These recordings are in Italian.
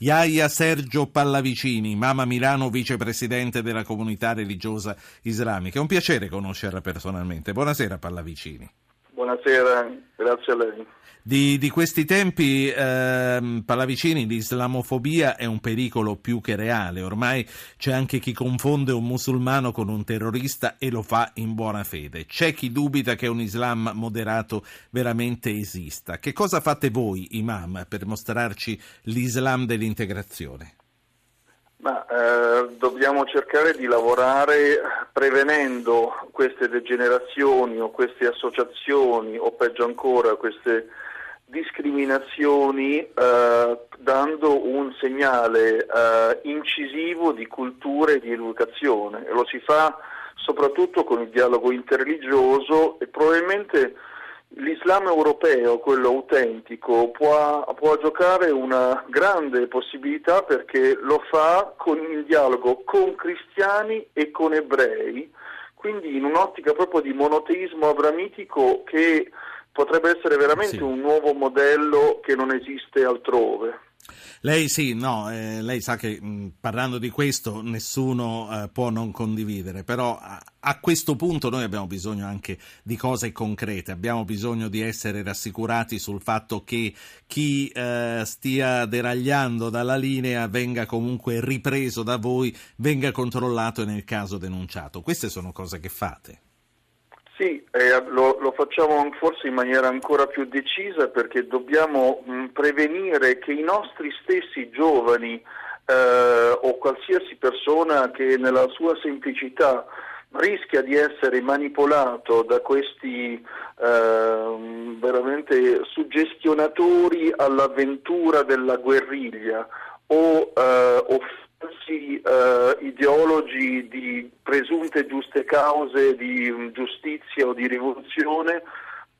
Iaia Sergio Pallavicini, Mama Milano, vicepresidente della comunità religiosa islamica. È un piacere conoscerla personalmente. Buonasera Pallavicini. Buonasera, grazie a lei. Di, di questi tempi, eh, Pallavicini, l'islamofobia è un pericolo più che reale. Ormai c'è anche chi confonde un musulmano con un terrorista e lo fa in buona fede. C'è chi dubita che un Islam moderato veramente esista. Che cosa fate voi, imam, per mostrarci l'Islam dell'integrazione? Ma, eh, dobbiamo cercare di lavorare prevenendo queste degenerazioni o queste associazioni o peggio ancora queste discriminazioni eh, dando un segnale eh, incisivo di cultura e di educazione. E lo si fa soprattutto con il dialogo interreligioso e probabilmente l'Islam europeo, quello autentico, può, può, giocare una grande possibilità perché lo fa con il dialogo con cristiani e con ebrei, quindi in un'ottica proprio di monoteismo abramitico che potrebbe essere veramente sì. un nuovo modello che non esiste altrove. Lei sì, no, eh, lei sa che mh, parlando di questo nessuno eh, può non condividere, però a, a, questo punto noi abbiamo bisogno anche di cose concrete, abbiamo bisogno di essere rassicurati sul fatto che chi eh, stia deragliando dalla linea venga comunque ripreso da voi, venga controllato e nel caso denunciato. Queste sono cose che fate. Sì, eh, lo, lo, facciamo forse in maniera ancora più decisa perché dobbiamo mh, prevenire che i nostri stessi giovani eh, o qualsiasi persona che nella sua semplicità rischia di essere manipolato da questi eh, veramente suggestionatori all'avventura della guerriglia o, eh, eh, ideologi di presunte giuste cause di um, giustizia o di rivoluzione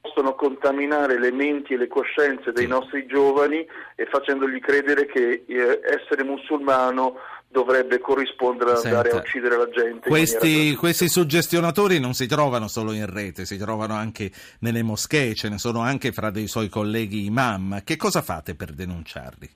possono contaminare le menti e le coscienze dei nostri giovani e facendogli credere che eh, essere musulmano dovrebbe corrispondere ad andare a uccidere la gente. Questi, questi, suggestionatori non si trovano solo in rete, si trovano anche nelle moschee, ce ne sono anche fra dei suoi colleghi imam. Che cosa fate per denunciarli?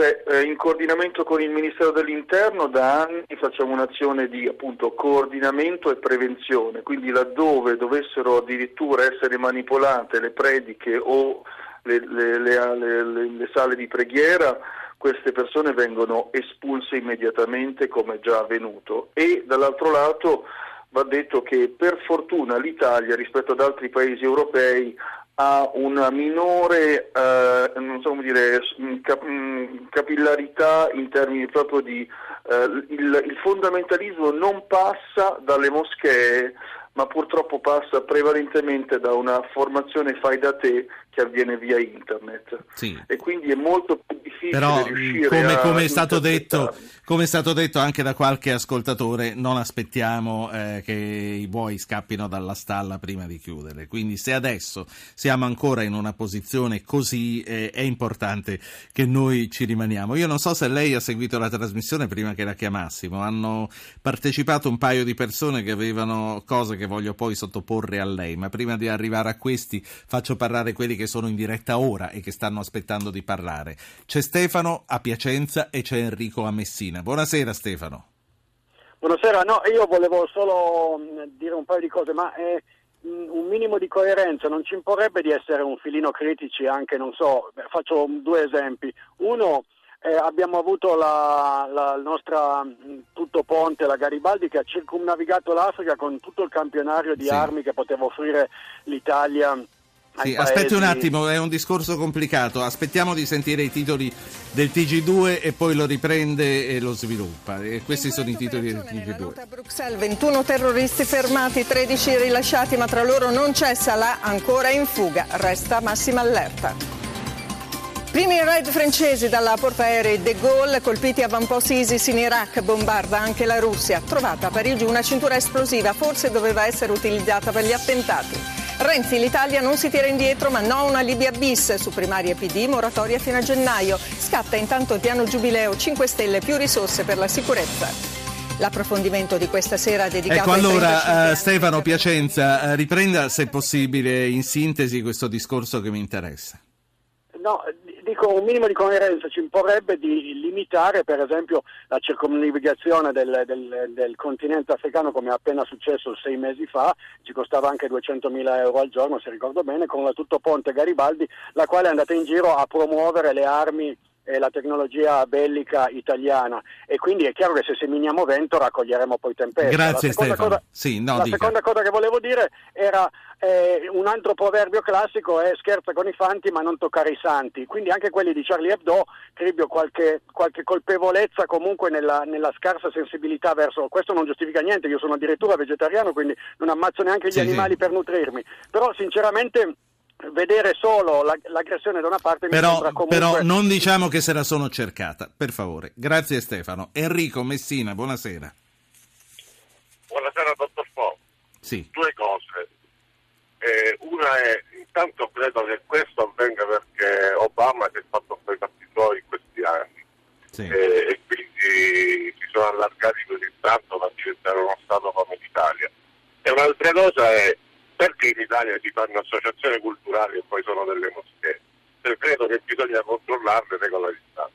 Beh, eh, in coordinamento con il Ministero dell'Interno da anni facciamo un'azione di appunto, coordinamento e prevenzione, quindi laddove dovessero addirittura essere manipolate le prediche o le, le, le, le sale di preghiera, queste persone vengono espulse immediatamente come già avvenuto. E dall'altro lato va detto che per fortuna l'Italia rispetto ad altri paesi europei ha una minore eh, so dire, cap- capillarità in termini proprio di eh, il, il fondamentalismo non passa dalle moschee ma purtroppo passa prevalentemente da una formazione fai da te che avviene via internet sì. e quindi è molto più difficile Però, come, come è stato detto come è stato detto anche da qualche ascoltatore non aspettiamo eh, che i buoi scappino dalla stalla prima di chiudere quindi se adesso siamo ancora in una posizione così eh, è importante che noi ci rimaniamo. Io non so se lei ha seguito la trasmissione prima che la chiamassimo. Hanno partecipato un paio di persone che avevano cose che voglio poi sottoporre a lei, ma prima di arrivare a questi faccio parlare quelli che sono in diretta ora e che stanno aspettando di parlare. C'è Stefano a Piacenza e c'è Enrico a Messina. Buonasera Stefano. Buonasera, no, io volevo solo mm, dire un paio di cose, ma eh, mm, un minimo di coerenza non ci imporrebbe di essere un filino critici anche, non so, faccio due esempi. Uno, eh, abbiamo avuto la, la, nostra mm, tutto ponte, la Garibaldi, che ha circumnavigato l'Africa con tutto il campionario di sì. armi che poteva offrire l'Italia. Sì, aspetti un attimo, è un discorso complicato. Aspettiamo di sentire i titoli del TG2 e poi lo riprende e lo sviluppa. E questi sono i titoli del TG2. A Bruxelles 21 terroristi fermati, 13 rilasciati, ma tra loro non c'è Salah ancora in fuga. Resta massima allerta. Primi raid francesi dalla portaerei De Gaulle, colpiti avamposti ISIS in Iraq, bombarda anche la Russia. Trovata a Parigi una cintura esplosiva, forse doveva essere utilizzata per gli attentati. Renzi, l'Italia non si tira indietro, ma no una Libia bis. Su primaria PD, moratoria fino a gennaio. Scatta intanto il piano Giubileo, 5 Stelle, più risorse per la sicurezza. L'approfondimento di questa sera dedicato ecco, allora, uh, Stefano Piacenza, uh, riprenda se possibile in sintesi questo discorso che mi interessa. No, dico un minimo di coerenza ci imporrebbe di limitare per esempio la circumnavigazione del, del, del continente africano come è appena successo sei mesi fa, ci costava anche 200.000 euro al giorno se ricordo bene, con la Tutto Ponte Garibaldi, la quale è andata in giro a promuovere le armi la tecnologia bellica italiana e quindi è chiaro che se seminiamo vento raccoglieremo poi tempesta. Grazie Stefano. Cosa, sì, no, la dica. seconda cosa che volevo dire era eh, un altro proverbio classico è scherza con i fanti ma non toccare i santi, quindi anche quelli di Charlie Hebdo cribbio qualche, qualche colpevolezza comunque nella, nella, scarsa sensibilità verso, questo non giustifica niente, io sono addirittura vegetariano quindi non ammazzo neanche gli sì, animali sì. per nutrirmi, però sinceramente vedere solo l'aggressione da una parte però, mi sembra comunque... Però non diciamo che se la sono cercata, per favore. Grazie Stefano. Enrico Messina, buonasera. Buonasera dottor Fo. Sì. Due cose. Eh, una è, intanto credo che questo avvenga perché Obama si è fatto poi i fatti suoi in questi anni sì. eh, e quindi si sono allargati così tanto da diventare uno Stato come l'Italia. E un'altra cosa è perché in Italia si fanno associazioni culturali e poi sono delle moschee? Credo che bisogna controllarle regolarizzate.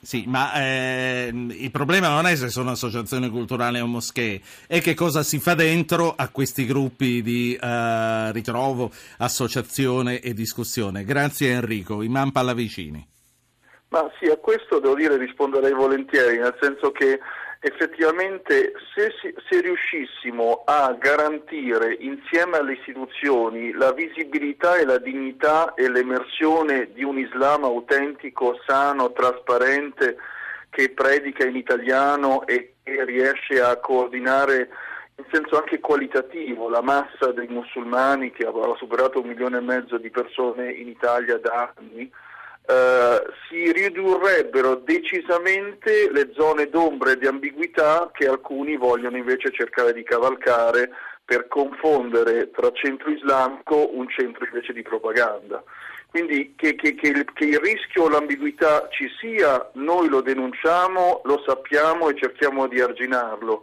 Sì, ma eh, il problema non è se sono associazioni culturali o moschee, è che cosa si fa dentro a questi gruppi di eh, ritrovo, associazione e discussione. Grazie Enrico, Imam Pallavicini. Ma sì, a questo devo dire risponderei volentieri, nel senso che effettivamente se, se, riuscissimo a garantire insieme alle istituzioni la visibilità e la dignità e l'emersione di un Islam autentico, sano, trasparente, che predica in italiano e che riesce a coordinare in senso anche qualitativo la massa dei musulmani che ha superato un milione e mezzo di persone in Italia da anni, Uh, si ridurrebbero decisamente le zone d'ombra e di ambiguità che alcuni vogliono invece cercare di cavalcare per confondere tra centro islamico un centro invece di propaganda. Quindi che, che, che, il, che il rischio o l'ambiguità ci sia, noi lo denunciamo, lo sappiamo e cerchiamo di arginarlo.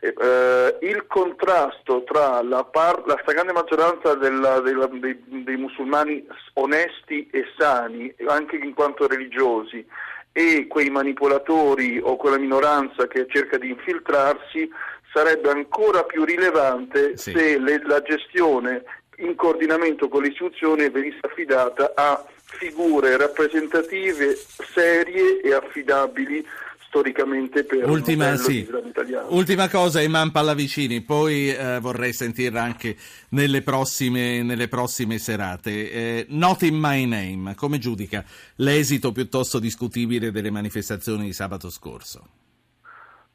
Eh, il contrasto tra la, par- la stragrande maggioranza della, della, dei, dei, musulmani onesti e sani, anche in quanto religiosi, e quei manipolatori o quella minoranza che cerca di infiltrarsi sarebbe ancora più rilevante sì. se le, la gestione in coordinamento con le istituzioni venisse affidata a figure rappresentative, serie e affidabili storicamente per ultima, sì. Ultima cosa, Iman Pallavicini, poi eh, vorrei sentirla anche nelle prossime, nelle prossime serate. Eh, Not in My Name, come giudica l'esito piuttosto discutibile delle manifestazioni di sabato scorso?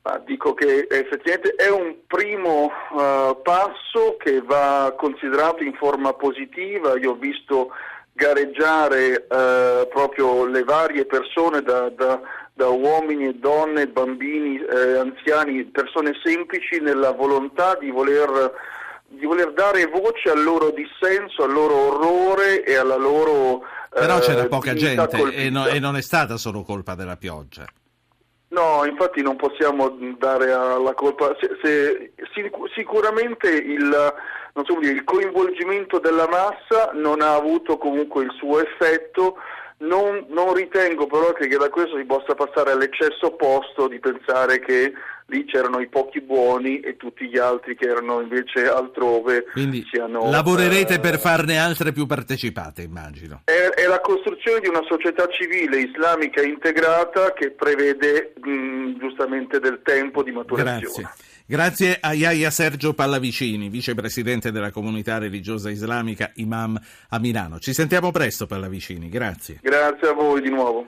Ma dico che effettivamente è un primo uh, passo che va considerato in forma positiva. Io ho visto gareggiare uh, proprio le varie persone da, da da uomini e donne, bambini, eh, anziani, persone semplici nella volontà di voler, di voler, dare voce al loro dissenso, al loro orrore e alla loro... Però c'era poca gente e, no, e non è stata solo colpa della pioggia. No, infatti non possiamo dare la colpa. Se, se, sicuramente il, so dire, il, coinvolgimento della massa non ha avuto comunque il suo effetto. Non, non ritengo però che, che, da questo si possa passare all'eccesso opposto di pensare che lì c'erano i pochi buoni e tutti gli altri che erano invece altrove. Quindi siano, lavorerete eh, per farne altre più partecipate, immagino. È, è, la costruzione di una società civile islamica integrata che prevede mh, giustamente del tempo di maturazione. Grazie. Grazie a Yahya Sergio Pallavicini, vicepresidente della comunità religiosa islamica Imam a Milano. Ci sentiamo presto Pallavicini, grazie. Grazie a voi di nuovo.